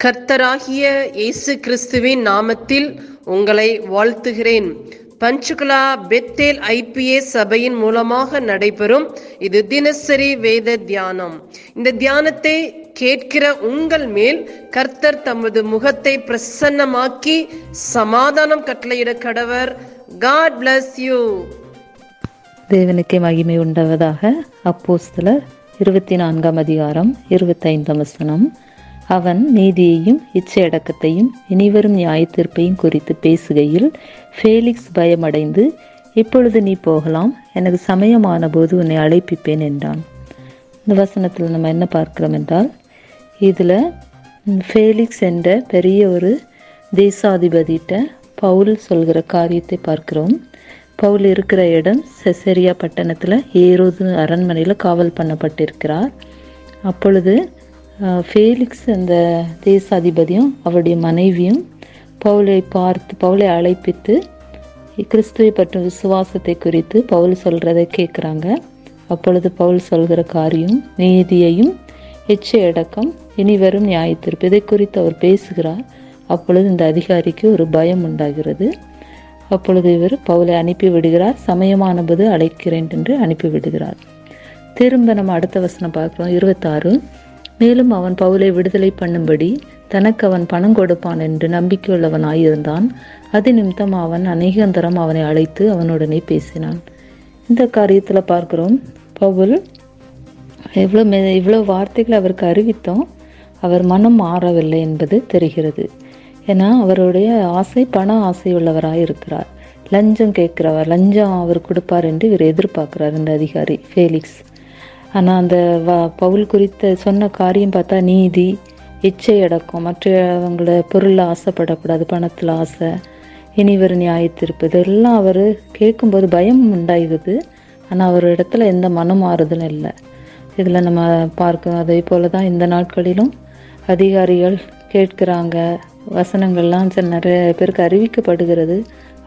கர்த்தராகிய இயேசு கிறிஸ்துவின் நாமத்தில் உங்களை வாழ்த்துகிறேன். பஞ்சுகுலா பெத்தேல் ஐபிஏ சபையின் மூலமாக நடைபெறும் இது தினசரி வேத தியானம். இந்த தியானத்தை கேட்கிற உங்கள் மேல் கர்த்தர் தமது முகத்தை பிரசன்னமாக்கி சமாதானம் கட்டளையிட கடவர். காட் பிளஸ் யூ தேவனுக்கே மகிமை உண்டாவதாக அப்போஸ்தலர் இருபத்தி நான்காம் அதிகாரம் இருபத்தைந்தாம் வசனம். அவன் நீதியையும் இச்சையடக்கத்தையும் இனிவரும் நியாயத்தீர்ப்பையும் குறித்து பேசுகையில் ஃபேலிக்ஸ் பயமடைந்து இப்பொழுது நீ போகலாம் எனக்கு சமயமான போது உன்னை அழைப்பிப்பேன் என்றான். இந்த வசனத்தில் நம்ம என்ன பார்க்கிறோம் என்றால் இதில் ஃபேலிக்ஸ் என்ற பெரிய ஒரு தேசாதிபதியிட்ட பவுல் சொல்கிற காரியத்தை பார்க்கிறோம். பவுல் இருக்கிற இடம் செசரியா பட்டணத்தில் ஏரோது அரண்மனையில் காவல் பண்ணப்பட்டிருக்கிறார். அப்பொழுது ஃபேலிக்ஸ் அந்த தேசாதிபதியும் அவருடைய மனைவியும் பவுலை பார்த்து பவுலை அழைப்பித்து கிறிஸ்துவை பற்றும் விசுவாசத்தை குறித்து பவுல் சொல்கிறதை கேட்குறாங்க அப்பொழுது பவுல் சொல்கிற காரியம் நீதியையும் எச்ச அடக்கம் இனி வரும் நியாயத்திருப்பு இதை குறித்து அவர் பேசுகிறார். அப்பொழுது இந்த அதிகாரிக்கு ஒரு பயம் உண்டாகிறது. அப்பொழுது இவர் பவுலை அனுப்பி விடுகிறார். சமயமானபோது அழைக்கிறேன் என்று அனுப்பி விடுகிறார். திரும்ப நம்ம அடுத்த வசனம் பார்க்குறோம். இருபத்தாறு. மேலும் அவன் பவுலை விடுதலை பண்ணும்படி தனக்கு அவன் பணம் கொடுப்பான் என்று நம்பிக்கையுள்ளவனாயிருந்தான். அது நிமித்தம் அவன் அநேகந்தரம் அவனை அழைத்து அவனுடனே பேசினான். இந்த காரியத்தில் பார்க்கிறோம் பவுல் எவ்வளோ மெ இவ்வளோ வார்த்தைகளை அவருக்கு அறிவித்தோம். அவர் மனம் மாறவில்லை என்பது தெரிகிறது. ஏன்னா அவருடைய ஆசை பண ஆசை உள்ளவராக இருக்கிறார். லஞ்சம் கேட்குறவர் லஞ்சம் அவர் கொடுப்பார் என்று இவர் எதிர்பார்க்கிறார் இந்த அதிகாரி ஃபேலிக்ஸ். ஆனால் அந்த வ பவுல் குறித்த சொன்ன காரியம் பார்த்தா நீதி இச்சை அடக்கம் மற்றவங்கள பொருளில் ஆசைப்படக்கூடாது பணத்தில் ஆசை இனிவர் நியாயத்திருப்பு இதெல்லாம் அவர் கேட்கும்போது பயம் உண்டாகுது ஆனால் அவர் இடத்துல எந்த மனம் மாறுதலும் இல்லை. இதில் நம்ம பார்க்கணும். அதே போல தான் இந்த நாட்களிலும் அதிகாரிகள் கேட்குறாங்க. வசனங்கள்லாம் சில நிறைய பேருக்கு அறிவிக்கப்படுகிறது.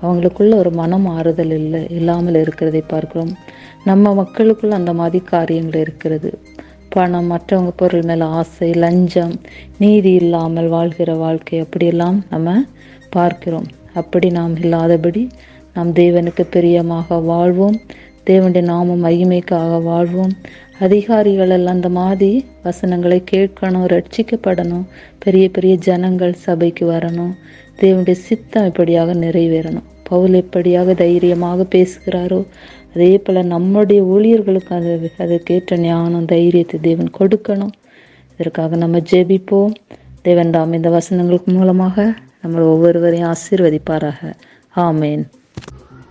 அவங்களுக்குள்ள ஒரு மனம் ஆறுதல் இல்லை இல்லாமல் இருக்கிறதை பார்க்கிறோம். நம்ம மக்களுக்குள்ள அந்த மாதிரி காரியங்கள் இருக்கிறது. பணம் மற்றவங்க பொருள் மேலே ஆசை லஞ்சம் நீதி இல்லாமல் வாழ்கிற வாழ்க்கை அப்படியெல்லாம் நம்ம பார்க்கிறோம். அப்படி நாம் இல்லாதபடி நாம் தேவனுக்கு பிரியமாக வாழ்வோம். தேவனுடைய நாமம் மகிமைக்காக வாழ்வோம். அதிகாரிகள் எல்லாம் அந்த மாதிரி வசனங்களை கேட்கணும் ரட்சிக்கப்படணும் பெரிய பெரிய ஜனங்கள் சபைக்கு வரணும் தேவனுடைய சித்தம் இப்படியாக நிறைவேறணும். பவுல் எப்படியாக தைரியமாக பேசுகிறாரோ அதே போல் நம்முடைய ஊழியர்களுக்கு அது அதுக்கேற்ற ஞானம் தைரியத்தை தேவன் கொடுக்கணும். இதற்காக நம்ம ஜெபிப்போம். தேவன் தாம் இந்த வசனங்களுக்கு மூலமாக நம்ம ஒவ்வொருவரையும் ஆசீர்வதிப்பாராக. ஆமேன்.